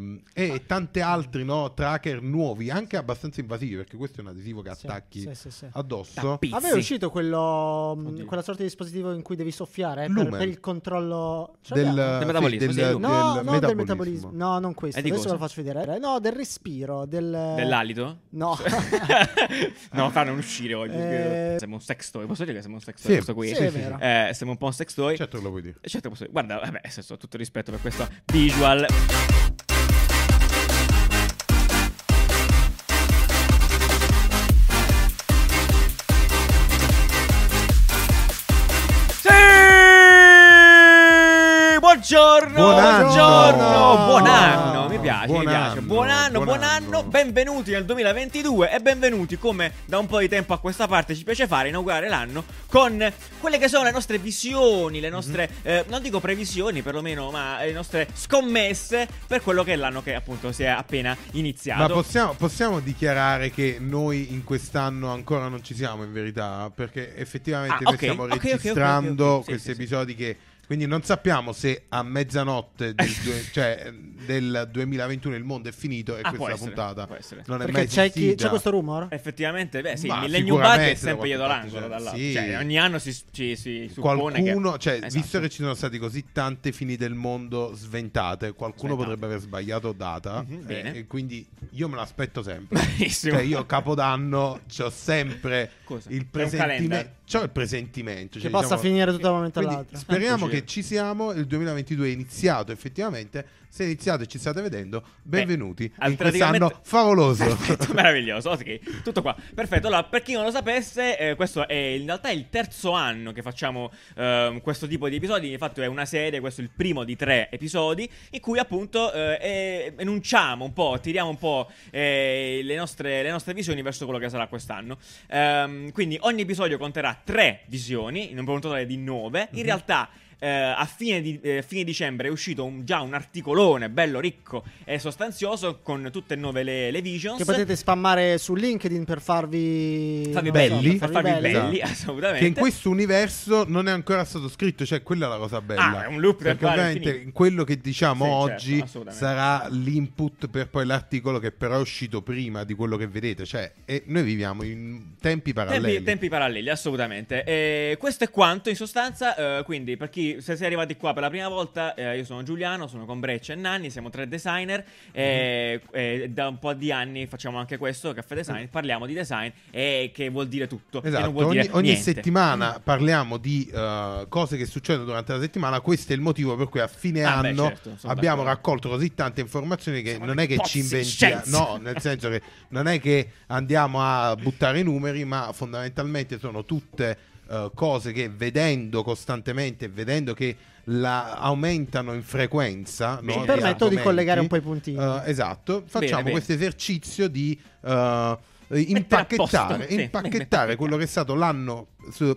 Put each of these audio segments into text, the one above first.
Mm, e tanti altri no, tracker nuovi, anche abbastanza invasivi, perché questo è un adesivo che Sì, attacchi sì, sì, sì. addosso. Tappi. A me è Sì. uscito quello, mh, Oddio. quella sorta di dispositivo in cui devi soffiare per, Lumen. per il controllo Del, sì, metabolismo, del- sì, del. No, no, del metabolismo. metabolismo. No, non questo. E di Adesso ve lo cosa? faccio vedere. Eh, No, del respiro. Del... Dell'alito? No. no, fa non uscire oggi. Eh. Siamo un sex toy. Posso dire che siamo un sex Sì, toy? questo qui? sì. Eh, siamo un po' un sex toy. Certo che lo puoi dire. Certo, posso Guarda, vabbè, senso, tutto rispetto per questo visual. Buongiorno, Buon anno! buongiorno, buon anno, mi piace, Buon mi piace. anno, Buon anno, buon buon anno, anno. benvenuti nel 2022 e benvenuti come da un po' di tempo a questa parte ci piace fare, inaugurare l'anno con quelle che sono le nostre visioni, le nostre, Mhm. eh, non dico previsioni perlomeno, ma le nostre scommesse per quello che è l'anno che appunto si è appena Ma iniziato. possiamo, possiamo dichiarare che noi in quest'anno ancora non ci siamo in verità? Perché effettivamente Ah, noi ok, stiamo ok, ok, ok, registrando ok, ok. Sì, questi sì, sì. episodi che... Quindi non sappiamo se a mezzanotte del, due- cioè, del 2021 il mondo è finito e Ah, può questa essere, puntata può essere. non è Perché mai c'è, chi- c'è questo rumor? Effettivamente, beh, sì, Ma il Millennium Bug è sempre dietro l'angolo. parte, dall'altro. sì. Cioè, ogni anno si, ci, si suppone Qualcuno, che... cioè, Esatto. visto che ci sono state così tante fini del mondo sventate, qualcuno Sventate. potrebbe aver sbagliato data. Mhm, e- bene. e, quindi io me l'aspetto sempre. Benissimo. Cioè, io a capodanno ho sempre Cosa? il presentimento. C'ho il presentimento. Che cioè, possa diciamo- finire tutto da un momento Quindi all'altro. speriamo che ci siamo. Il 2022 è iniziato effettivamente. Se è iniziato e ci state vedendo, benvenuti al- in quest'anno favoloso. Perfetto, meraviglioso, ok, tutto qua. Perfetto, allora per chi non lo sapesse, eh, questo è in realtà il terzo anno che facciamo ehm, questo tipo di episodi, infatti è una serie, questo è il primo di tre episodi, in cui appunto eh, eh, enunciamo un po', tiriamo un po' eh, le, nostre, le nostre visioni verso quello che sarà quest'anno. Ehm, quindi ogni episodio conterà tre visioni, in un totale di nove. In realtà... eh, a fine, di, eh, fine dicembre è uscito un- già un articolone bello ricco e sostanzioso con tutte e nove le, le visions Che potete spammare su LinkedIn per farvi... farvi lo so, belli. per farvi belli, belli. assolutamente. Che in questo universo non è ancora stato scritto, cioè quella è la cosa bella. Ah, è un loop Perché temporale ovviamente quello che diciamo Sì, certo, oggi assolutamente. sarà l'input per poi l'articolo che però è uscito prima di quello che vedete. Cioè, e noi viviamo in tempi paralleli. Tempi, tempi paralleli, assolutamente. E questo è quanto in sostanza. eh, quindi, per chi se siete arrivati qua per la prima volta, eh, io sono Giuliano, sono con Breccia e Nanni, siamo tre designer. E, e da un po' di anni facciamo anche questo, Caffè Design. Parliamo di design e che vuol dire tutto. Esatto, ogni, dire ogni niente. settimana parliamo di eh, cose che succedono durante la settimana. Questo è il motivo per cui a fine Ah, beh, anno certo, sono abbiamo d'accordo. raccolto così tante informazioni che Siamo non è che ci inventiamo, no, nel senso che non è che andiamo a buttare i numeri, ma fondamentalmente sono tutte eh, cose che vedendo costantemente, vedendo che la aumentano in frequenza, Bene. no, permetto di collegare un po' i puntini. eh, esatto, facciamo questo esercizio di a impacchettare, posto, sì, impacchettare quello che è stato l'anno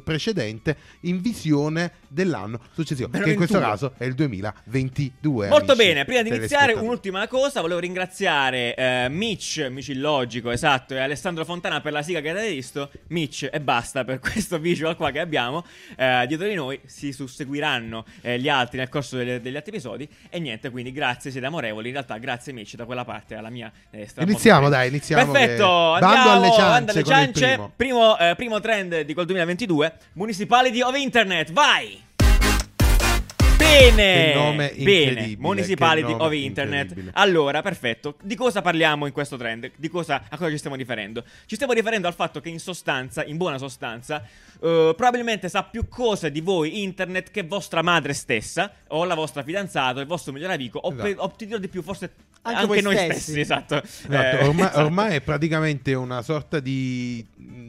precedente in visione dell'anno successivo, Bello che in questo 21. caso è il 2022. Molto bene, prima di iniziare un'ultima cosa, volevo ringraziare eh, Mitch, Mitch Illogico, esatto, e Alessandro Fontana per la sigla che avete visto, Mitch e basta per questo visual qua che abbiamo, Eh, dietro di noi si susseguiranno eh, gli altri nel corso delle- degli altri episodi e niente, quindi grazie, siete amorevoli, in realtà grazie Mitch da quella parte alla mia destra. Iniziamo, Molto dai, iniziamo Perfetto, che- andiamo, alle ciance alle ciance. primo. Primo, eh, primo trend di quel 2022, Municipality of Internet, vai! Bene, Che nome bene, Municipality che nome of Internet. Allora, perfetto. Di cosa parliamo in questo trend? Di cosa, a cosa ci stiamo riferendo? Ci stiamo riferendo al fatto che in sostanza, in buona sostanza, eh, probabilmente sa più cose di voi internet che vostra madre stessa, o la vostra fidanzata, o il vostro migliore amico, o, Esatto. pe- o ti dirò di più, forse Anche anche, voi noi stessi. stessi. Esatto. Esatto, Eh, ormai, ormai è praticamente una sorta di...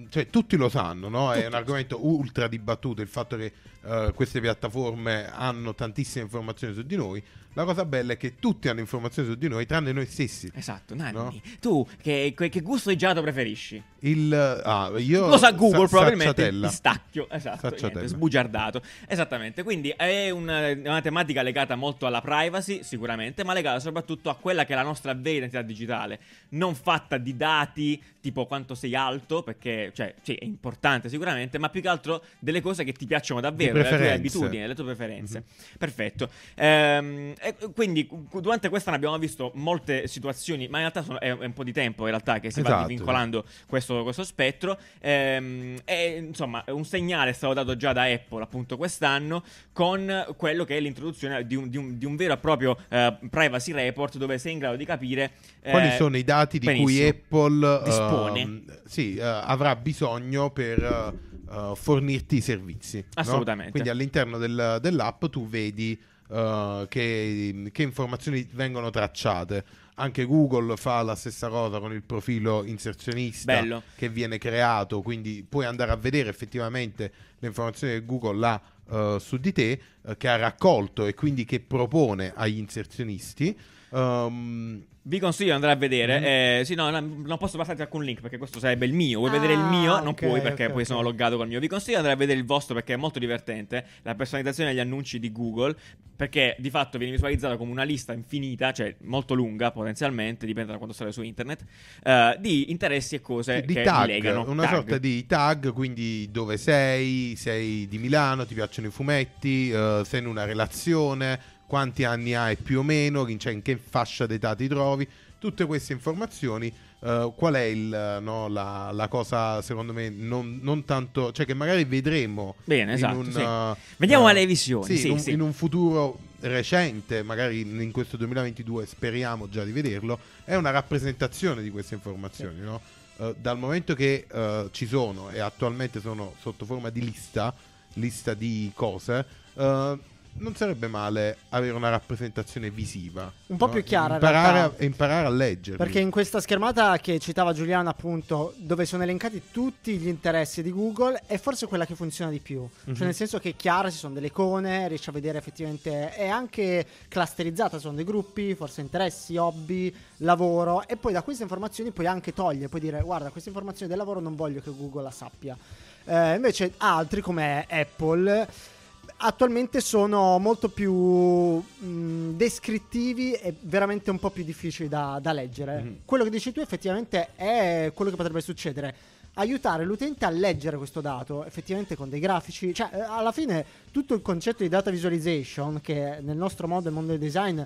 cioè tutti lo sanno, no? È un argomento ultra dibattuto il fatto che eh, queste piattaforme hanno tantissime informazioni su di noi. La cosa bella è che tutti hanno informazioni su di noi tranne noi stessi. Esatto, Nanni. No? Tu, che, che- gusto di gelato preferisci? Il, ah, io, Lo sa Google sa- probabilmente Sacciatella. pistacchio, esatto, niente, sbugiardato. Esattamente, quindi è una, una tematica legata molto alla privacy, sicuramente, ma legata soprattutto a quella che è la nostra vera identità digitale, non fatta di dati tipo quanto sei alto, perché cioè, sì, è importante sicuramente, ma più che altro delle cose che ti piacciono davvero, vero, le tue abitudini, le tue preferenze. Mhm. Perfetto. Ehm, quindi durante quest'anno abbiamo visto molte situazioni, ma in realtà sono- è, un po' di tempo in realtà che si va Esatto. vincolando questo, questo spettro. Ehm, e insomma, un segnale è stato dato già da Apple appunto quest'anno con quello che è l'introduzione di un, di un- di un vero e proprio eh, privacy report dove sei in grado di capire eh, Quali sono i dati di cui. Apple Dispone. Ehm, sì, eh, avrà bisogno per eh, fornirti i servizi? no? Assolutamente. Quindi all'interno del- dell'app tu vedi eh, che, che informazioni vengono tracciate. Anche Google fa la stessa cosa con il profilo inserzionista Bello. che viene creato, quindi puoi andare a vedere effettivamente le informazioni che Google ha eh, su di te, eh, che ha raccolto e quindi che propone agli inserzionisti. Ehm, Vi consiglio di andare a vedere. Mhm. eh, sì, no, no, non posso passarti alcun link perché questo sarebbe il mio. Vuoi vedere il Ah, mio? Non ok, puoi perché ok, poi ok. sono loggato col mio. Vi consiglio di andare a vedere il vostro perché è molto divertente. La personalizzazione degli annunci di Google. Perché di fatto viene visualizzata come una lista infinita, cioè molto lunga potenzialmente, dipende da quanto state su internet, eh, di interessi e cose di che tag, legano. una Tag. sorta di tag, quindi dove sei, sei di Milano, ti piacciono i fumetti, eh, sei in una relazione, quanti anni hai più o meno, in, cioè in che fascia d'età ti trovi, tutte queste informazioni. eh, qual è il, no, la, la cosa secondo me non, non tanto, cioè che magari vedremo Bene, in esatto, un, sì. eh, Vediamo eh, alle visioni, sì, sì, in, un, sì. in un futuro recente, magari in in questo 2022 speriamo già di vederlo, è una rappresentazione di queste informazioni, no? Eh, dal momento che eh, ci sono e attualmente sono sotto forma di lista, lista di cose, eh, non sarebbe male avere una rappresentazione visiva. Un po' no? più chiara, Imparare a, imparare a leggere. Perché in questa schermata che citava Giuliano, appunto, dove sono elencati tutti gli interessi di Google, è forse quella che funziona di più. Mhm. Cioè, nel senso che è chiara, ci sono delle icone, riesci a vedere effettivamente. È anche clusterizzata, sono dei gruppi, forse interessi, hobby, lavoro. E poi da queste informazioni puoi anche togliere, puoi dire, guarda, questa informazione del lavoro non voglio che Google la sappia. Eh, invece altri come Apple attualmente sono molto più mh, descrittivi e veramente un po' più difficili da, da leggere. Mhm. Quello che dici tu effettivamente è quello che potrebbe succedere. Aiutare l'utente a leggere questo dato effettivamente con dei grafici, cioè eh, alla fine tutto il concetto di data visualization che nel nostro mondo, nel mondo del design,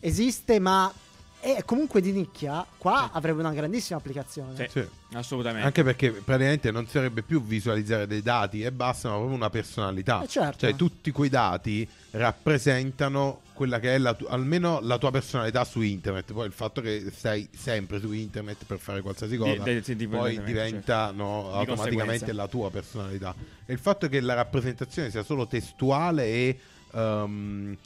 esiste ma è comunque di nicchia, qua Sì. avrebbe una grandissima applicazione. Sì. Sì. Assolutamente. Anche perché praticamente non sarebbe più visualizzare dei dati e basta, ma proprio una personalità. Eh, certo. Cioè, tutti quei dati rappresentano quella che è la tu- almeno la tua personalità su internet. Poi il fatto che stai sempre su internet per fare qualsiasi cosa, Di- di- di- poi diventa no, Di automaticamente la tua personalità. E il fatto che la rappresentazione sia solo testuale e. ehm,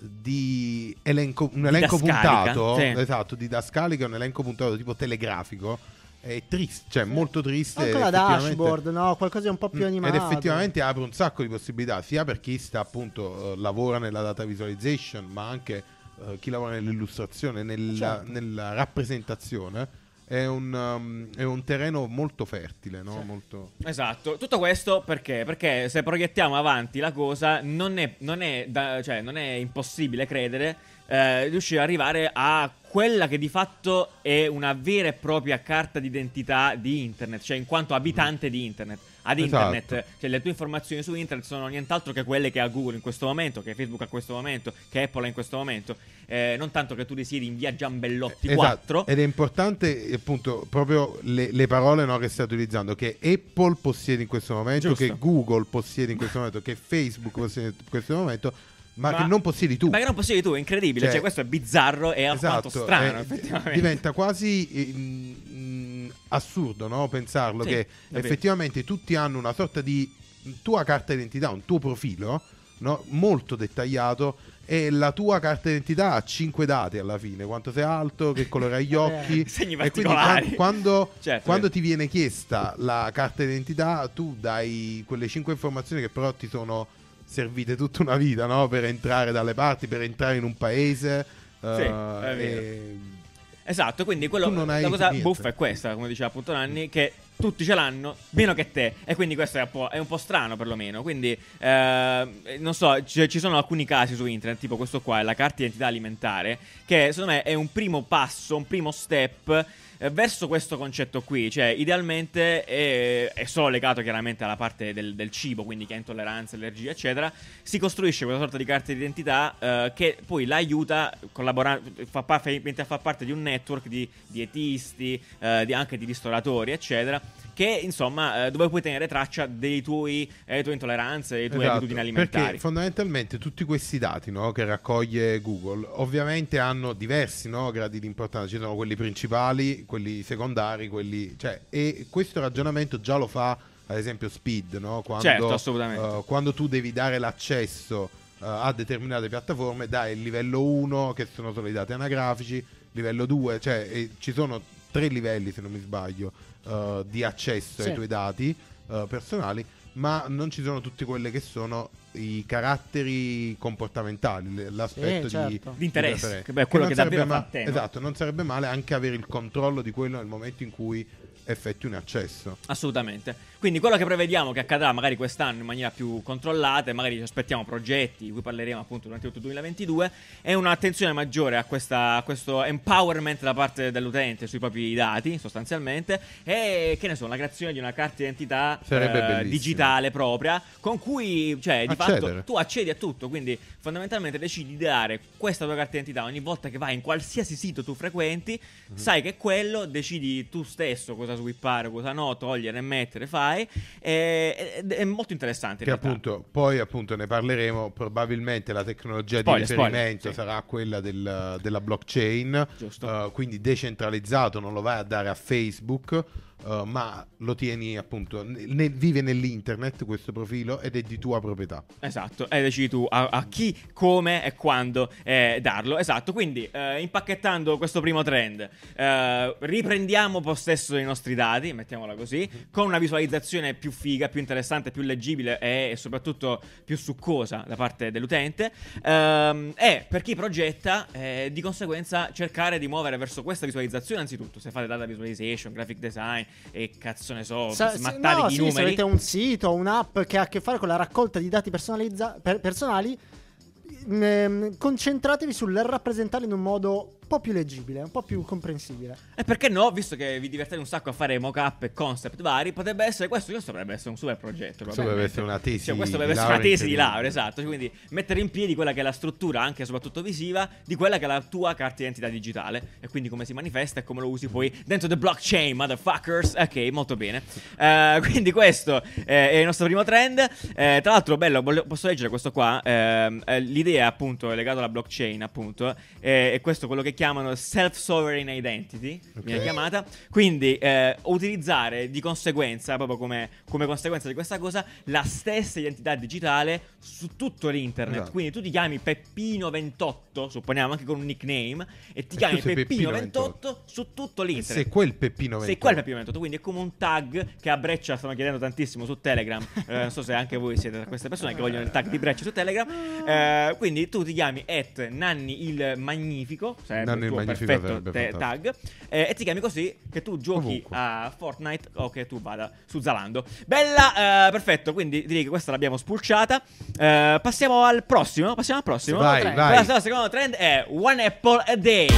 di elenco, un elenco puntato sì. esatto didascalica un elenco puntato tipo telegrafico è triste cioè molto triste Anche la dashboard, no? Qualcosa di un po' più Mm, animato. Ed effettivamente apre un sacco di possibilità, sia per chi sta appunto eh, lavora nella data visualization, ma anche eh, chi lavora nell'illustrazione, nella, Certo. nella rappresentazione. È un, um, è un terreno molto fertile, no? Sì. Molto... Esatto, tutto questo perché? Perché se proiettiamo avanti la cosa non è, non è da- cioè, non è impossibile credere eh, riuscire ad arrivare a quella che di fatto è una vera e propria carta d'identità di internet, cioè in quanto abitante di internet. Ad Esatto. internet, cioè le tue informazioni su internet sono nient'altro che quelle che ha Google in questo momento, che Facebook ha in questo momento, che Apple ha in questo momento. Eh, non tanto che tu risiedi in via Giambellotti Esatto. 4. Ed è importante appunto proprio le, le parole no, che stai utilizzando, che Apple possiede in questo momento, Giusto. che Google possiede in questo momento, che Facebook possiede in questo momento, ma, Ma- che non possiedi tu. Ma che non possiedi tu, è incredibile. Cioè, Cioè- questo è bizzarro e Esatto, strano, eh, effettivamente. diventa quasi eh, mm, assurdo no? pensarlo Sì, che effettivamente tutti hanno una sorta di tua carta d'identità, un tuo profilo no? molto dettagliato e la tua carta d'identità ha 5 dati alla fine, quanto sei alto, che colore hai gli occhi Segni e quindi quando, Certo, quando ti viene chiesta la carta d'identità tu dai quelle 5 informazioni che però ti sono servite tutta una vita no? per entrare dalle parti, per entrare in un paese. Sì, vero. e- Esatto, quindi quello, la cosa niente. buffa è questa, come diceva appunto Nanni, che tutti ce l'hanno, meno che te. E quindi questo è un po', è un po strano, perlomeno. Quindi, eh, non so, c- ci sono alcuni casi su internet, tipo questo qua, la carta identità alimentare, che secondo me è un primo passo, un primo step verso questo concetto qui, cioè idealmente è, è solo legato chiaramente alla parte del, del, cibo, quindi chi ha intolleranza, allergia, eccetera, si costruisce questa sorta di carta di identità eh, che poi l'aiuta collaborando, fa, fa, fa, parte di un network di dietisti, eh, di, anche di ristoratori, eccetera, che insomma eh, dove puoi tenere traccia dei tuoi, delle tue intolleranze, delle tue esatto, abitudini alimentari. Perché fondamentalmente tutti questi dati no, che raccoglie Google ovviamente hanno diversi no, gradi di importanza, ci sono quelli principali, quelli secondari, quelli... Cioè, e questo ragionamento già lo fa ad esempio Speed, no? quando, certo, assolutamente. Uh, quando tu devi dare l'accesso uh, a determinate piattaforme, dai il livello 1 che sono solo i dati anagrafici, livello 2, cioè ci sono tre livelli se non mi sbaglio uh, di accesso sì. ai tuoi dati personali, ma non ci sono tutte quelle che sono i caratteri comportamentali, l'aspetto sì, certo. di, di, interesse, che, beh, quello che, che davvero ma- fa Esatto, non sarebbe male anche avere il controllo di quello nel momento in cui effetti un accesso. Assolutamente. Quindi quello che prevediamo che accadrà magari quest'anno in maniera più controllata, e magari ci aspettiamo progetti di cui parleremo appunto durante tutto il 2022, è un'attenzione maggiore a, questa, a, questo empowerment da parte dell'utente sui propri dati, sostanzialmente, e che ne so, la creazione di una carta d'identità eh, digitale propria, con cui, cioè, di Accedere. fatto tu accedi a tutto, quindi fondamentalmente decidi di dare questa tua carta d'identità ogni volta che vai in qualsiasi sito tu frequenti, mm-hmm. sai che quello, decidi tu stesso cosa swippare, cosa no, togliere mettere, fai. È, è molto interessante. Che appunto, poi appunto ne parleremo. Probabilmente la tecnologia spoiler, di riferimento spoiler, sì. sarà quella del, della blockchain. Uh, quindi decentralizzato, non lo vai a dare a Facebook uh, ma lo tieni appunto, ne, vive nell'internet questo profilo ed è di tua proprietà. Esatto, e decidi tu a, a chi, come e quando eh, darlo. Esatto, quindi eh, impacchettando questo primo trend, eh, riprendiamo possesso dei nostri dati, mettiamola così, con una visualizzazione più figa, più interessante, più leggibile e, e soprattutto più succosa da parte dell'utente. Ehm, e per chi progetta, eh, di conseguenza cercare di muovere verso questa visualizzazione anzitutto, se fate data visualization, graphic design, e cazzo ne so, Sa- smattati no, di sì, numeri. Se avete un sito, un'app che ha a che fare con la raccolta di dati personalizza- per- personali, ehm, concentratevi sul rappresentarli in un modo po' più leggibile, un po' più comprensibile. E perché no, visto che vi divertite un sacco a fare mock-up e concept vari, potrebbe essere questo, questo dovrebbe essere un super progetto. Questo dovrebbe essere una tesi. Cioè, questo dovrebbe essere una tesi di laurea, esatto. Quindi mettere in piedi quella che è la struttura, anche e soprattutto visiva, di quella che è la tua carta di identità digitale. E quindi come si manifesta e come lo usi poi dentro the blockchain, motherfuckers. Ok, molto bene. Uh, quindi questo eh, è il nostro primo trend. Eh, tra l'altro, bello, posso leggere questo qua. Eh, l'idea appunto è legata alla blockchain, appunto. è questo quello che chiamano self-sovereign identity, okay. viene chiamata. Quindi eh, utilizzare di conseguenza, proprio come, come, conseguenza di questa cosa, la stessa identità digitale su tutto l'internet. Esatto. Quindi tu ti chiami Peppino28, supponiamo anche con un nickname, e ti chiami Peppino, Peppino 28, su tutto l'internet. Sei quel Peppino 28. Sei quel Peppino 28, quindi è come un tag che a Breccia stanno chiedendo tantissimo su Telegram. eh, non so se anche voi siete tra queste persone che vogliono il tag di Breccia su Telegram. Eh, quindi tu ti chiami at Nanni il Magnifico, Nanni il perfetto te- tag eh, e ti chiami così che tu giochi Ovunque. a Fortnite o che tu vada su Zalando. Bella, eh, perfetto, quindi direi che questa l'abbiamo spulciata. Eh, passiamo al prossimo, passiamo al prossimo. Vai, vai. Il secondo trend è One Apple a Day.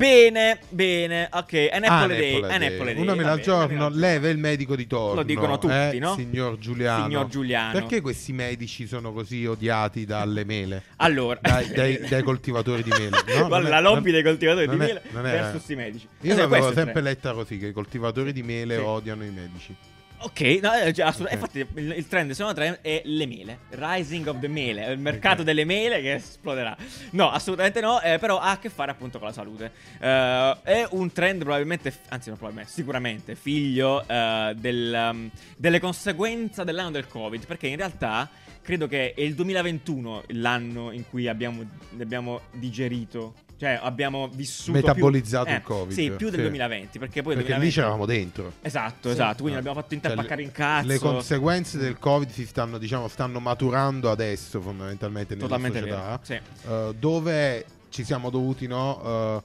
Bene, bene, ok. An apple, a day, an apple a day. Una mela al giorno, leve il medico di torno. Lo dicono tutti, eh, no? Signor Giuliano. Signor Giuliano. Perché questi medici sono così odiati dalle mele? Allora, dai, dai, dai coltivatori di mele. No, la lobby dei coltivatori di mele versus questi medici. Io l'avevo sempre letta così: che i coltivatori di mele sì. odiano i medici. Ok, no, eh, cioè, okay. infatti il, il trend secondo trend è le mele. Rising of the mele, il mercato okay. delle mele che esploderà. No, assolutamente no, eh, però ha a che fare appunto con la salute. Uh, è un trend probabilmente, anzi non probabilmente, sicuramente figlio uh, del, um, delle conseguenze dell'anno del Covid, perché in realtà credo che è il 2021 l'anno in cui abbiamo, abbiamo digerito cioè, abbiamo vissuto. Metabolizzato più, il Covid. Sì, più del sì. 2020. Perché poi. Perché 2020... lì c'eravamo dentro. Esatto, sì. esatto. Quindi l'abbiamo fatto intappacare cioè, in cazzo. Le conseguenze del Covid si stanno, diciamo, stanno maturando adesso, fondamentalmente, nella Totalmente società. Sì. Uh, dove ci siamo dovuti, no? Uh,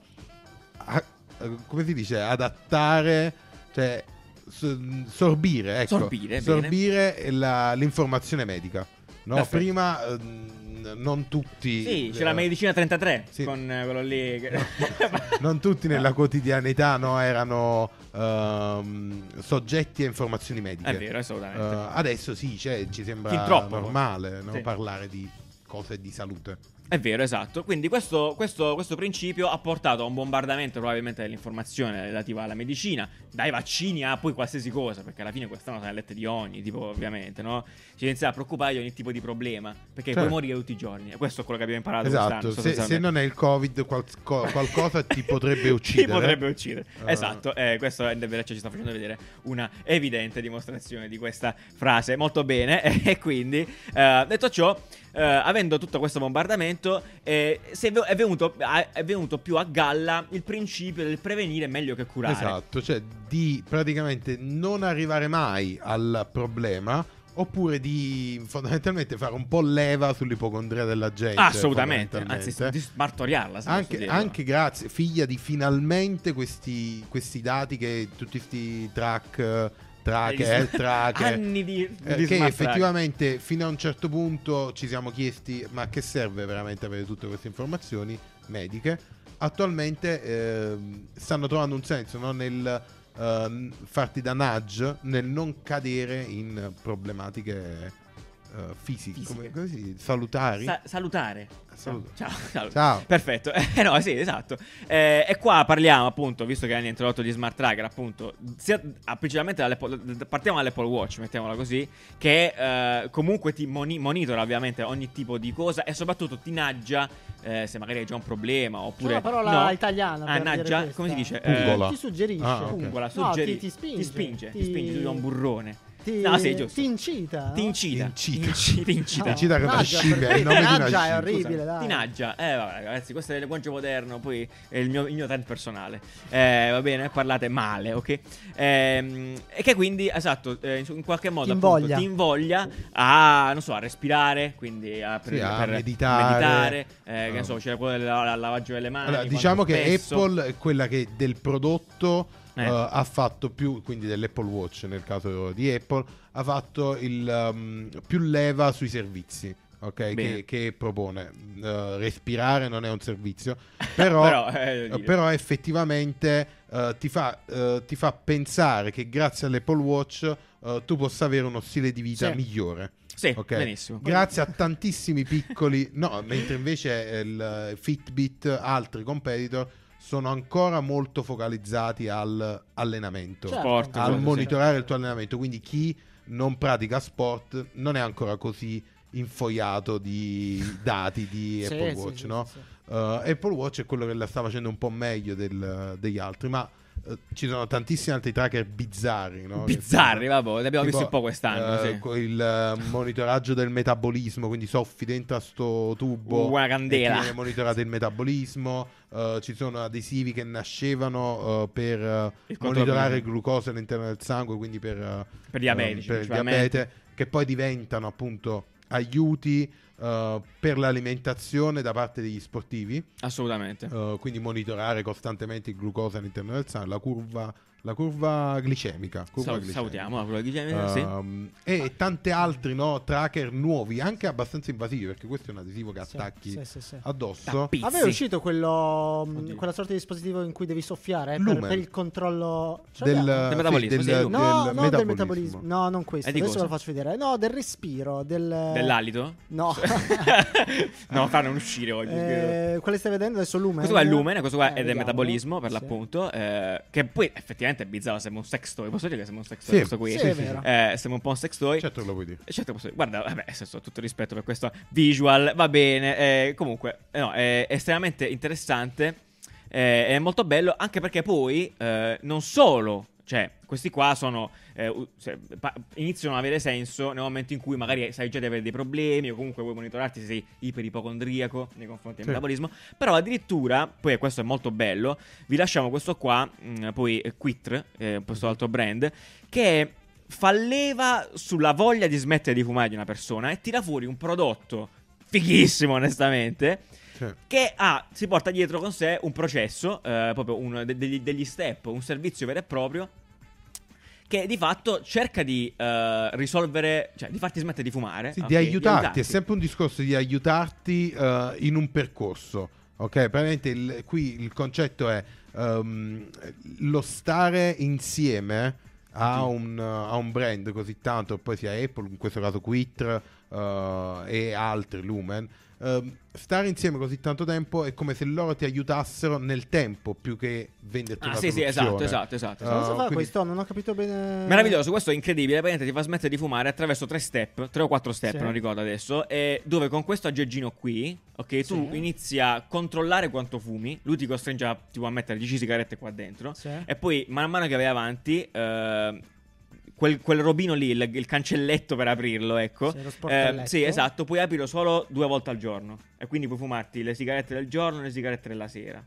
a, uh, come si dice? Adattare Cioè, so- sorbire, ecco. Sorbire. Sorbire la- l'informazione medica. No, prima ehm, non tutti... Sì, c'è la medicina 33 sì. con eh, quello lì. che- non tutti nella quotidianità no, erano ehm, soggetti a informazioni mediche. È vero, assolutamente. Eh, adesso sì, cioè, ci sembra normale no, Sì. parlare di cose di salute. È vero, esatto. Quindi questo, questo- questo principio ha portato a un bombardamento probabilmente dell'informazione relativa alla medicina, dai vaccini a poi qualsiasi cosa, perché alla fine quest'anno sono lette di ogni tipo, ovviamente, no? Ci iniziamo a preoccupare di ogni tipo di problema, perché Certo. puoi morire tutti i giorni. E questo è quello che abbiamo imparato Esatto, se, se non è il Covid, qual- co- qualcosa ti potrebbe Ti uccidere. potrebbe uccidere. Eh. Esatto, eh, questo Ender ci sta facendo vedere una evidente dimostrazione di questa frase. Molto bene. E quindi, eh, detto ciò, eh, avendo tutto questo bombardamento, eh, è, ve- è venuto, è venuto più a galla il principio del prevenire meglio che curare. Esatto, cioè di praticamente non arrivare mai al problema oppure di fondamentalmente fare un po' leva sull'ipocondria della gente. Assolutamente, anzi, di smartoriarla. Anche, anche grazie, figlia di finalmente questi, questi dati che tutti questi track, track, Gli sm- health track, anni di, eh, di che smart track. effettivamente fino a un certo punto ci siamo chiesti ma che serve veramente avere tutte queste informazioni mediche attualmente ehm, stanno trovando un senso no? nel ehm, farti da nudge nel non cadere in problematiche eh, fisiche, Fisiche. come, come si dice? salutari Sa- salutare. Saluto. Ciao, ciao. Ciao. Perfetto. Eh, no, sì, esatto. Eh, e qua parliamo, appunto, visto che hanno introdotto gli smart tracker, appunto, sia, ah, principalmente partiamo dall'Apple Watch, mettiamola così, che eh, comunque ti moni- monitora ovviamente ogni tipo di cosa e soprattutto ti naggia eh, se magari hai già un problema C'è oppure una parola no. italiana Ah, naggia, come si dice? Pungola. Eh, Ti suggerisce. Ah, ok. pungola, No, suggeri- ti- ti spinge, ti spinge, ti ti- spinge, tu sei un burrone. Ti, No, sì, giusto. ti incita. Ti no? incita. Incita. Inci- Ti incita. No, Incita naggia, scimmia, per il nome di una naggia è orribile, dai. Ti naggia. Eh, vabbè, ragazzi, questo è il linguaggio moderno. Poi è il mio, il mio trend personale. Eh, va bene, parlate male, ok? Ehm, e che quindi, esatto, eh, in- qualche modo Ti appunto, invoglia. ti invoglia a, non so, a respirare, quindi a, Sì, a meditare. meditare, eh, che ne Ah. so, c'era quello del lavaggio delle mani. Allora, diciamo che spesso. Apple è quella che del prodotto Eh. eh, ha fatto più, quindi dell'Apple Watch nel caso di Apple, ha fatto il um, più leva sui servizi. ok, Bene. che, che propone Eh, respirare non è un servizio però, Però, eh, eh, però effettivamente eh, ti, fa, ti fa pensare che grazie all'Apple Watch tu possa avere uno stile di vita Sì. migliore Sì, Ok. benissimo. Grazie a tantissimi piccoli, no, mentre invece il Fitbit, altri competitor sono ancora molto focalizzati al allenamento, Certo. Sport, al cose, sì. monitorare il tuo allenamento. Quindi chi non pratica sport non è ancora così infoiato di dati di Sì, Apple Watch, sì, no? sì, sì. Uh, Apple Watch è quello che la sta facendo un po' meglio del- degli altri, ma uh, ci sono tantissimi altri tracker bizzarri, no? Bizzarri, vabbè, ne abbiamo Tipo, visto un po' quest'anno. eh, sì. il eh, monitoraggio del metabolismo, quindi soffi dentro a sto tubo. Una candela. viene monitorato il metabolismo. eh, ci sono adesivi che nascevano eh, per eh, Il monitorare il glucosio all'interno del sangue, quindi per, eh, Per diabetici, eh, per il diabete, che poi diventano appunto aiuti eh, per l'alimentazione da parte degli sportivi. Assolutamente. eh, quindi monitorare costantemente il glucosio all'interno del sangue, la curva, la curva glicemica. curva Sal- glicemica. salutiamo la curva glicemica, sì. Um, e tanti altri no, tracker nuovi, anche abbastanza invasivi, perché questo è un adesivo che Sì, attacchi sì, sì, sì. addosso. È Sì. uscito quello, mh, Oddio. quella sorta di dispositivo in cui devi soffiare eh, per, per il controllo Del, sì, metabolismo, sì, del- Lumen. No, del no, del metabolismo. No, non questo. Di Adesso ve lo cosa? faccio vedere. No, del respiro. Del... Dell'alito? No. no, fanno uscire oggi. Eh, quale stai vedendo adesso? Lumen? Questo qua è il lumen, questo qua Eh, è del metabolismo per Sì. l'appunto. eh, che poi effettivamente è bizzarro, sembra un sex toy. Posso dire che sembra un sex toy Sì, questo qui? Sì, sì, sì, vero. Eh, sembra un po' un sex toy. Certo che lo puoi dire. Certo, posso dire. Guarda, vabbè, nel senso, tutto rispetto per questo visual, va bene. eh, comunque, eh, no, è estremamente interessante. eh, è molto bello, anche perché poi eh, non solo. Cioè, questi qua sono. eh, iniziano ad avere senso nel momento in cui magari sai già di avere dei problemi, o comunque vuoi monitorarti se sei iperipocondriaco nei confronti del Sì. metabolismo. Però addirittura, poi questo è molto bello. Vi lasciamo questo qua, mh, poi eh, Quitr, eh, questo altro brand, che fa leva sulla voglia di smettere di fumare di una persona e tira fuori un prodotto fighissimo, onestamente. Sì. Che ha, si porta dietro con sé un processo, eh, proprio de- degli, degli step, un servizio vero e proprio. che di fatto cerca di eh, risolvere, cioè di farti smettere di fumare. Sì, ok? di, aiutarti, è sempre un discorso di aiutarti eh, in un percorso. Ok, praticamente il- qui il concetto è ehm, lo stare insieme a un, a un brand così tanto, poi sia Apple, in questo caso Quitter eh, e altri, Lumen. Ehm, stare insieme così tanto tempo è come se loro ti aiutassero nel tempo più che venderti Ah, una sì, sì, esatto, esatto, esatto. Eh, Cosa fa quindi- questo? Non ho capito bene. Meraviglioso, questo è incredibile. Praticamente ti fa smettere di fumare attraverso tre step, tre o quattro step, Sì. non ricordo adesso. E dove con questo aggeggino qui, ok, tu Sì. inizi a controllare quanto fumi. Lui ti costringe a, tipo, a mettere 10 sigarette qua dentro. Sì. E poi, man mano che vai avanti, eh, quel, quel robino lì, il, il cancelletto per aprirlo, ecco. Eh, sì, esatto, puoi aprirlo solo due volte al giorno. E quindi puoi fumarti le sigarette del giorno e le sigarette della sera.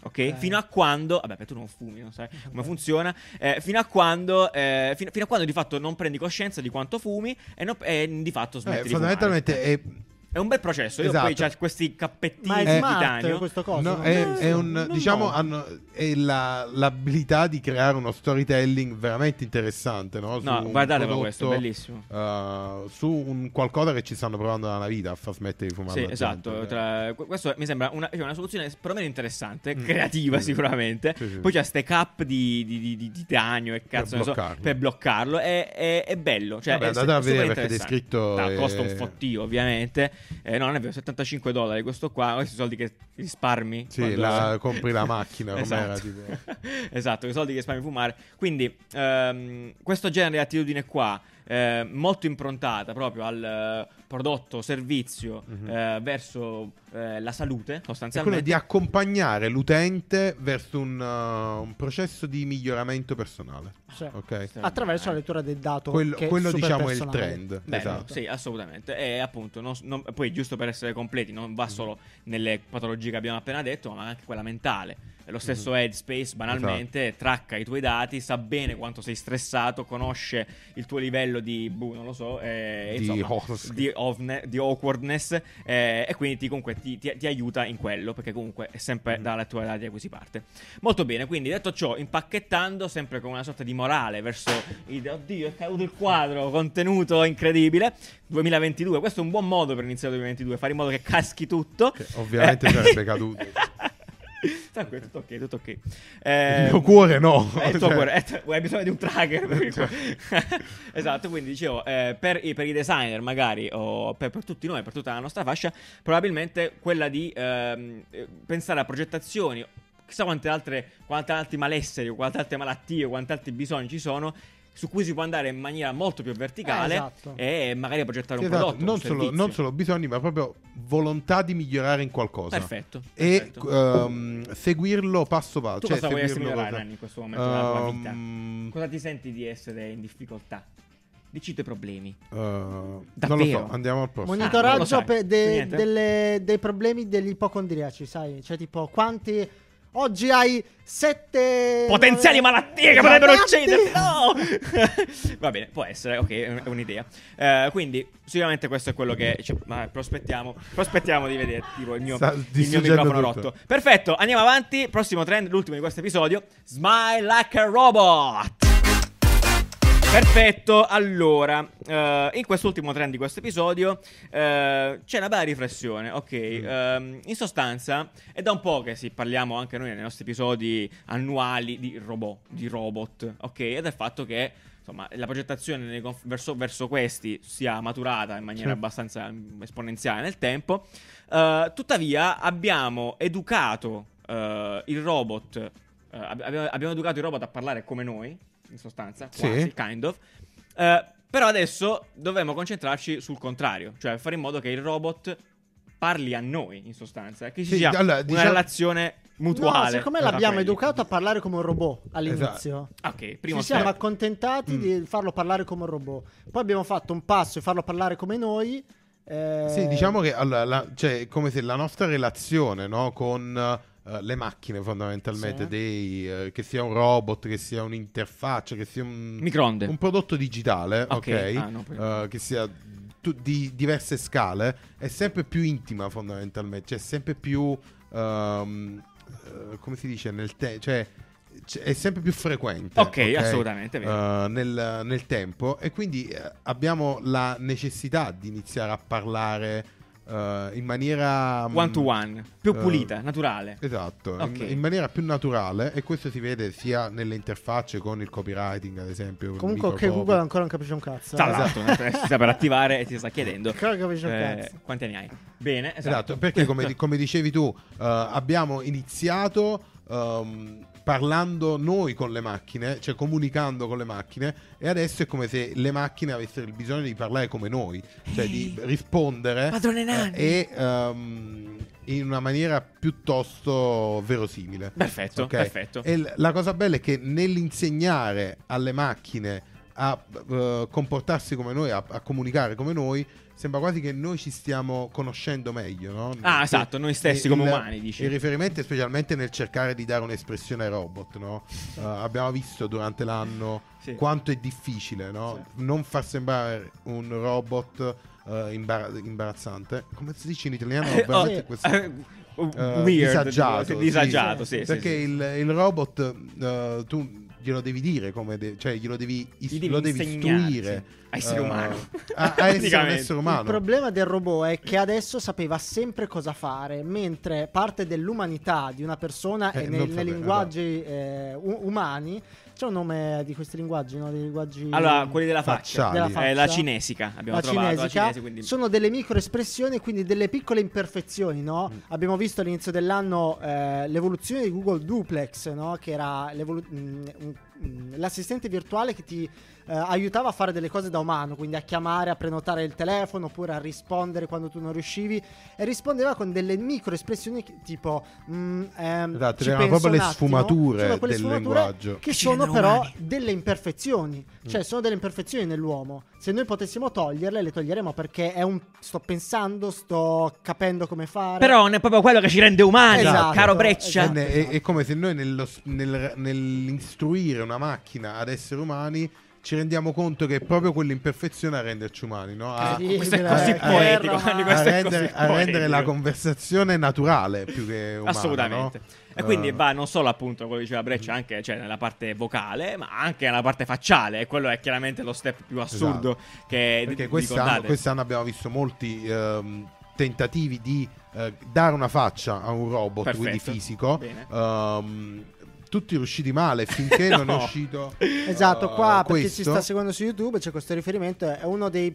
Ok? Ok. Fino a quando. Vabbè, tu non fumi, non sai come funziona. eh, fino a quando. eh, fino, fino a quando di fatto non prendi coscienza di quanto fumi e, non- e di fatto smetti Eh, di fumare. fondamentalmente è un bel processo. Io Esatto. poi c'ho questi cappettini Ma è di titanio. questo coso? No, è, so. è un, non diciamo, no. hanno, è la- l'abilità di creare uno storytelling veramente interessante, no? Su No, guardatelo questo, prodotto, bellissimo. uh, su un qualcosa che ci stanno provando da una vita a far smettere di fumare. Sì, esatto. gente. tra- qu- questo mi sembra una, cioè, una soluzione perlomeno interessante, Mm. creativa Sì. sicuramente. Sì, sì. Poi c'è ste cap di, di, di, di titanio e cazzo so, bloccarlo. per bloccarlo. È, è- è bello. Cioè, Vabbè, è, andate a vedere perché è descritto No, e- costa un fottio, ovviamente. Eh, no, non è vero, 75 dollari questo qua. Questi soldi che risparmi. Sì, la- compri la macchina, esatto. esatto, i soldi che risparmi fumare. Quindi, ehm, questo genere di attitudine qua, eh, molto improntata proprio al eh, prodotto, servizio Mhm. eh, verso eh, la salute, È quello sostanzialmente. di accompagnare l'utente verso un, uh, un processo di miglioramento personale. Sì. Ok? Attraverso la lettura del dato. Quello, è quello, diciamo è il trend. Bello, esatto. sì, assolutamente. E appunto, non- non- poi giusto per essere completi, non va solo nelle patologie che abbiamo appena detto, ma anche quella mentale. Lo stesso Headspace, banalmente, tracca i tuoi dati, sa bene quanto sei stressato, conosce il tuo livello di, boh, non lo so, eh, Di insomma, os- di, ovne- di awkwardness, eh, e quindi ti, comunque ti, ti- ti aiuta in quello, perché comunque è sempre dalla tua dati da cui si parte. Molto bene, quindi detto ciò, impacchettando sempre con una sorta di morale verso il, oddio, è caduto il quadro, contenuto incredibile. 2022, questo è un buon modo per iniziare il 2022, fare in modo che caschi tutto. Che ovviamente Eh. sarebbe caduto. Tranquillo, tutto ok, tutto ok. Il Eh, mio cuore no. eh, il tuo Cioè, cuore, eh, hai bisogno di un tracker il cuore. esatto, quindi dicevo, eh, per, i, per i designer magari, o per, per tutti noi, per tutta la nostra fascia, probabilmente quella di ehm, eh, pensare a progettazioni, chissà quante altre, quante altri malesseri, quante altre malattie, o quanti altri bisogni ci sono, su cui si può andare in maniera molto più verticale Eh, esatto. e magari progettare un esatto, prodotto. non, un solo, non solo bisogni, ma proprio volontà di migliorare in qualcosa. Perfetto. E perfetto. ehm, seguirlo passo passo. tu cioè, cosa seguirlo migliorare cosa- in questo momento della tua vita? Ehm, Cosa ti senti di essere in difficoltà? Dici i tuoi problemi. eh, non lo so, andiamo al prossimo. Ah, Monitoraggio pe- de- delle- dei problemi degli ipocondriaci, sai? Cioè, tipo, quanti. Oggi hai sette. Potenziali malattie che potrebbero Esatti! ucciderti. No! Va bene, può essere, ok, è un'idea. Eh, quindi, sicuramente questo è quello che cioè, ma prospettiamo, prospettiamo di vedere. Tipo il mio, Sta il mio microfono tutto. rotto. Perfetto, andiamo avanti. Prossimo trend, l'ultimo di questo episodio. Smile like a robot. Perfetto, allora, eh, in quest'ultimo trend di questo episodio eh, c'è una bella riflessione, ok? Ehm, in sostanza è da un po' che sì, parliamo anche noi nei nostri episodi annuali di robot, di robot, ok? E del fatto che insomma la progettazione conf- verso, verso questi sia maturata in maniera Sì. abbastanza mm, esponenziale nel tempo. Eh, tuttavia abbiamo educato il robot, ab- abbiamo, abbiamo educato il robot a parlare come noi, in sostanza, Sì. quasi, kind of. Eh, però adesso dovremmo concentrarci sul contrario, cioè fare in modo che il robot parli a noi, in sostanza, che ci Sì, sia allora, una diciamo- relazione mutuale. No, siccome l'abbiamo quelli. educato a parlare come un robot all'inizio. Ok, primo Ci siamo step. accontentati Mm. di farlo parlare come un robot. Poi abbiamo fatto un passo e farlo parlare come noi. eh, Sì, diciamo che allora, la- cioè, è come se la nostra relazione no, con eh, le macchine fondamentalmente, Sì. dei, eh, che sia un robot, che sia un'interfaccia, che sia un, Microonde. un prodotto digitale, Ok. ok, Ah, no, eh, che sia tu- di diverse scale, è sempre più intima fondamentalmente, cioè sempre più, eh, come si dice, nel te- cioè è sempre più frequente. Ok, assolutamente, è vero. eh, nel, nel tempo e quindi abbiamo la necessità di iniziare a parlare eh, in maniera One to one, più eh, pulita, naturale. Esatto, in- Ok. in, maniera più naturale e questo si vede sia nelle interfacce con il copywriting, ad esempio. Comunque, microcopy. Google ancora non capisce un cazzo. Tra eh. eh, si sta per attivare e ti sta chiedendo Ancora non capisce un eh, cazzo. quanti anni hai. Bene, esatto. Esatto, perché come, come dicevi tu, eh, abbiamo iniziato ehm, parlando noi con le macchine, cioè comunicando con le macchine, e adesso è come se le macchine avessero il bisogno di parlare come noi, cioè di rispondere Padrone Nanni. eh, e ehm, in una maniera piuttosto verosimile. Perfetto, Ok? perfetto. E l- la cosa bella è che nell'insegnare alle macchine a eh, comportarsi come noi, a, a comunicare come noi, sembra quasi che noi ci stiamo conoscendo meglio, no? Ah, esatto, noi stessi il- come umani, dici. Il riferimento è specialmente nel cercare di dare un'espressione ai robot, no? Eh, abbiamo visto durante l'anno Sì. quanto è difficile, no? Non far sembrare un robot eh, imbara- imbarazzante. Come si dice in italiano? Oh, Veramente questo- eh, weird, disagiato, sì. disagiato, sì, sì, perché sì. Il, il robot tu glielo devi dire come de- cioè glielo devi, is- devi lo devi istruire a essere eh, umano. a, a essere un Praticamente. essere Il umano problema del robot è che adesso sapeva sempre cosa fare, mentre parte dell'umanità di una persona Eh, è non nei, nei linguaggi eh, u- umani. C'è un nome di questi linguaggi, no? Dei linguaggi Allora, quelli della faccia. Della Eh, la faccia. cinesica, abbiamo la trovato la cinesica cinese, quindi sono delle microespressioni, quindi delle piccole imperfezioni, no? Mm. Abbiamo visto all'inizio dell'anno eh, l'evoluzione di Google Duplex, no? Che era l'evolu- mm, un- mm, l'assistente virtuale che ti eh, aiutava a fare delle cose da umano, quindi a chiamare, a prenotare il telefono oppure a rispondere quando tu non riuscivi e rispondeva con delle microespressioni che- tipo mm, ehm, Esatto, ci erano proprio le sfumature Sono quelle del sfumature linguaggio. che sono però umani. delle imperfezioni, cioè sono delle imperfezioni nell'uomo. Se noi potessimo toglierle, le toglieremo perché è un sto pensando, sto capendo come fare. Però non è proprio quello che ci rende umani, Esatto, caro Breccia. esatto. È, è- è come se noi nello nel- nell'istruire una macchina ad essere umani ci rendiamo conto che è proprio quell'imperfezione a renderci umani, no? a, Sì, questo è così terra, poetico. a è così rendere, a rendere la conversazione naturale più che umana. Assolutamente. no? E quindi Eh, va non solo appunto come diceva Breccia, anche cioè, nella parte vocale, ma anche nella parte facciale. E quello è chiaramente lo step più assurdo che Esatto. perché di- quest'anno, ricordate. quest'anno abbiamo visto molti ehm, tentativi di eh, dare una faccia a un robot, Perfetto. quindi fisico. Ehm, tutti riusciti male finché non è No. uscito. Esatto, eh, qua per chi ci sta seguendo su YouTube c'è questo riferimento, è uno dei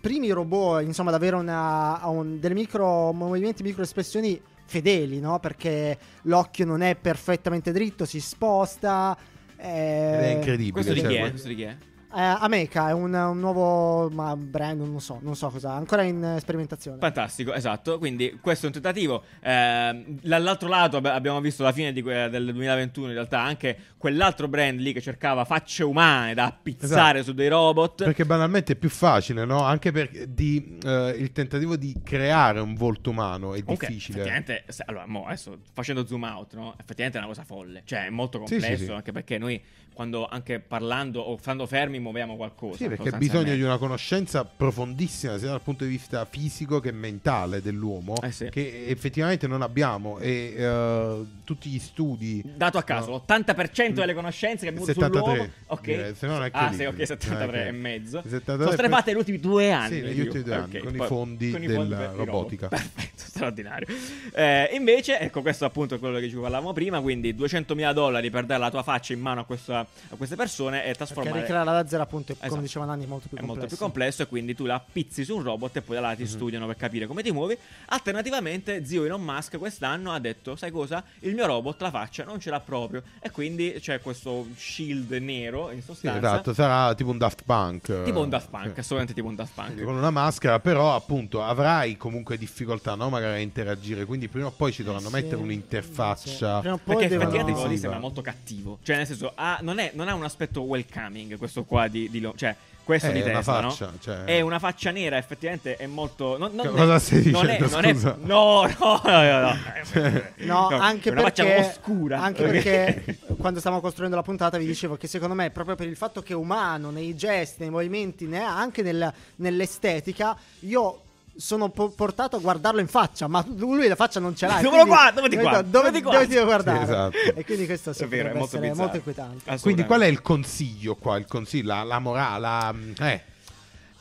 primi robot, insomma, ad avere una, un- delle micro movimenti, micro espressioni fedeli, no? Perché l'occhio non è perfettamente dritto, si sposta. eh, Ed è incredibile. Questo di cioè, chi è? que- Questo di chi è? Eh, Ameca è un, un nuovo ma, brand, non so, non so cosa, ancora in eh, sperimentazione. Fantastico, esatto. Quindi questo è un tentativo. Ehm, dall'altro lato abbi- abbiamo visto la fine di que- del 2021 in realtà anche quell'altro brand lì che cercava facce umane da appizzare Esatto. su dei robot. Perché banalmente è più facile, no? Anche per di, eh, il tentativo di creare un volto umano è Comunque, difficile. effettivamente, se- allora, mo, adesso facendo zoom out, no? Effettivamente è una cosa folle. Cioè, è molto Sì, sì, complesso, sì. anche perché noi, quando anche parlando o stando fermi, muoviamo qualcosa. Sì, perché bisogno di una conoscenza profondissima sia dal punto di vista fisico che mentale dell'uomo, Eh sì. che effettivamente non abbiamo. E eh, tutti gli studi. Dato a caso, no, l'80% delle conoscenze che abbiamo avuto 73, sull'uomo, ok. direi, se no non è ah, sì, ok, 73 Non è e mezzo. 73 Sono state fatte negli ultimi due anni. Sì, negli ultimi due anni, Ok, con i poi- fondi con i della fondi per i robot. robotica. Perfetto, straordinario. Eh, invece, ecco, questo appunto è quello che ci parlavamo prima, quindi 200.000 dollari per dare la tua faccia in mano a, questa- a queste persone e Perché trasformare... ricrearla da zero, appunto, Esatto. come diceva Nanni, è molto più è molto più complesso. complesso e quindi tu la pizzi su un robot e poi da là ti Mhm. studiano per capire come ti muovi. Alternativamente, zio Elon Musk quest'anno ha detto: Sai cosa? Il mio robot la faccia non ce l'ha proprio. E quindi c'è questo shield nero in Sì, sostanza. esatto, sarà tipo un Daft Punk. Tipo un eh, Daft Punk, sì. assolutamente tipo un Daft Punk. Con una maschera, però, appunto, avrai comunque difficoltà, no? Magari a interagire. Quindi prima o poi ci dovranno Sì, mettere sì. un'interfaccia. Prima o poi Perché effettivamente Sì, sembra molto cattivo. Cioè, nel senso, ha- non, è- non ha un aspetto welcoming questo qua di, di lo- Cioè, questo Eh, di è una Tesla, faccia, no? cioè- È una faccia nera, effettivamente è molto... non- non- cosa stai non è- dicendo, non è- no, no, no, no, no. No, anche è una faccia perché, oscura. anche perché quando stavamo costruendo la puntata vi dicevo che secondo me proprio per il fatto che è umano nei gesti, nei movimenti, ne- anche nel- nell'estetica, io sono po- portato a guardarlo in faccia, ma lui la faccia non ce l'ha. Dove lo guarda? Dove ti guarda? Dove, Dove ti dove ti guardare? Sì, esatto. E quindi questo È vero, è molto molto inquietante. Quindi qual è il consiglio qua? Il consiglio, la, la morale, la- eh.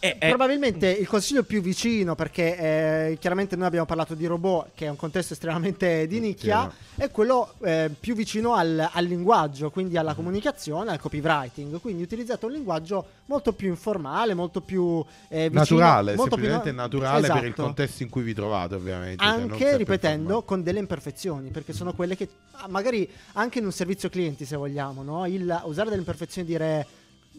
Eh, eh, Probabilmente il consiglio più vicino, perché eh, chiaramente noi abbiamo parlato di robot, che è un contesto estremamente di nicchia, è quello eh, più vicino al, al linguaggio, quindi alla comunicazione, al copywriting. Quindi utilizzate un linguaggio molto più informale, molto più eh, vicino, naturale, molto più semplicemente no- naturale per il Esatto. contesto in cui vi trovate, ovviamente. cioè, Anche ripetendo informale. con delle imperfezioni, perché sono quelle che magari anche in un servizio clienti, se vogliamo, no? il usare delle imperfezioni e dire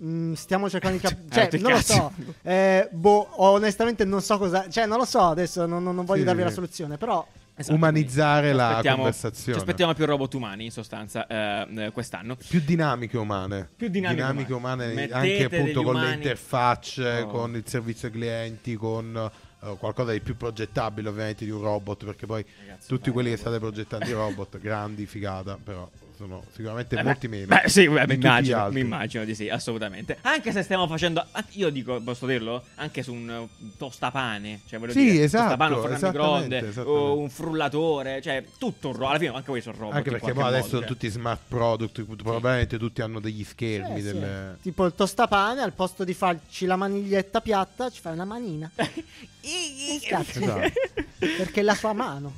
"Mm, stiamo cercando di capire, cioè che non lo so, eh, boh, onestamente non so cosa, cioè non lo so adesso, non, non- non voglio Sì, darvi la soluzione, però esatto, umanizzare la conversazione. Ci aspettiamo più robot umani, in sostanza, eh, eh, quest'anno. più dinamiche umane. Più dinamiche umane, umane. anche appunto con le umani- interfacce, Oh. con il servizio ai clienti, con eh, qualcosa di più progettabile ovviamente di un robot, perché poi Ragazzi, tutti quelli che dai. state progettando i robot, grandi, figata, però sono sicuramente Eh, molti beh, meno. Beh, sì, beh, di mi tutti gli immagino, altri. mi immagino di sì, assolutamente. Anche se stiamo facendo, io dico, posso dirlo? Anche su un tostapane, cioè voglio Sì, dire, esatto, tostapane, un forno microonde, esattamente. o un frullatore, cioè tutto un robot, alla fine anche voi sono robot Anche perché poi adesso modo, sono cioè. tutti smart product, probabilmente tutti hanno degli schermi. eh, sì, delle... tipo il tostapane al posto di farci la maniglietta piatta ci fai una manina. Cazzo. Esatto. Perché è la sua mano.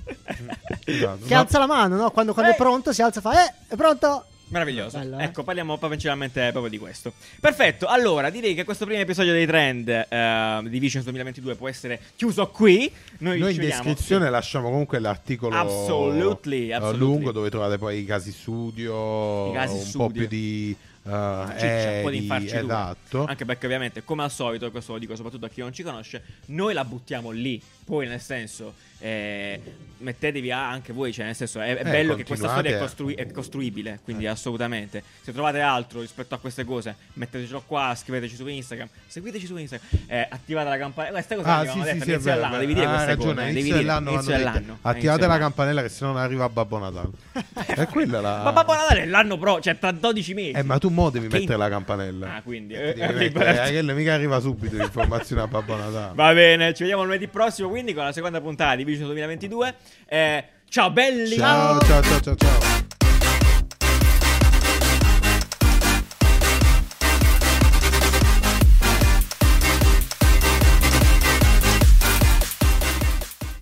Esatto. Che Ma- alza la mano, no? Quando, quando Eh. è pronto si alza e fa, eh, è pronto? Meraviglioso. Bello, eh? Ecco, parliamo principalmente proprio di questo. Perfetto. Allora, direi che questo primo episodio dei trend eh, di Visions 2022 può essere chiuso qui. Noi, Noi ci in vediamo. descrizione lasciamo comunque l'articolo Absolutely, eh, absolutely. lungo dove trovate poi i casi studio, I casi un studio. po' più di eh, Ciccia, un po' di eh, infarcitura. esatto. Anche perché ovviamente, come al solito, questo lo dico soprattutto a chi non ci conosce, noi la buttiamo lì. Poi nel senso, eh, mettetevi a anche voi, cioè nel senso, è, è Eh, bello che questa storia è, costrui- è costruibile, quindi assolutamente. Se trovate altro rispetto a queste cose, mettetecelo qua, scriveteci su Instagram, seguiteci su Instagram, eh, attivate la campanella. Queste cose Ah, sì, sì, sì, dell'anno, è devi dire Ah, queste ragione, cose, devi dire dell'anno inizio dell'anno. Attivate inizio la campanella che se no non arriva Babbo Natale. è quella la... Ma Babbo Natale è l'anno pro, cioè tra 12 mesi. Eh, ma tu mo devi mettere la campanella. Ah, quindi, eh, eh, mettere, eh, mica arriva subito l'informazione a Babbo Natale. Va bene, ci vediamo lunedì prossimo quindi con la seconda puntata di Vision 2022. Eh, ciao belli! ciao, ciao, ciao, ciao. ciao.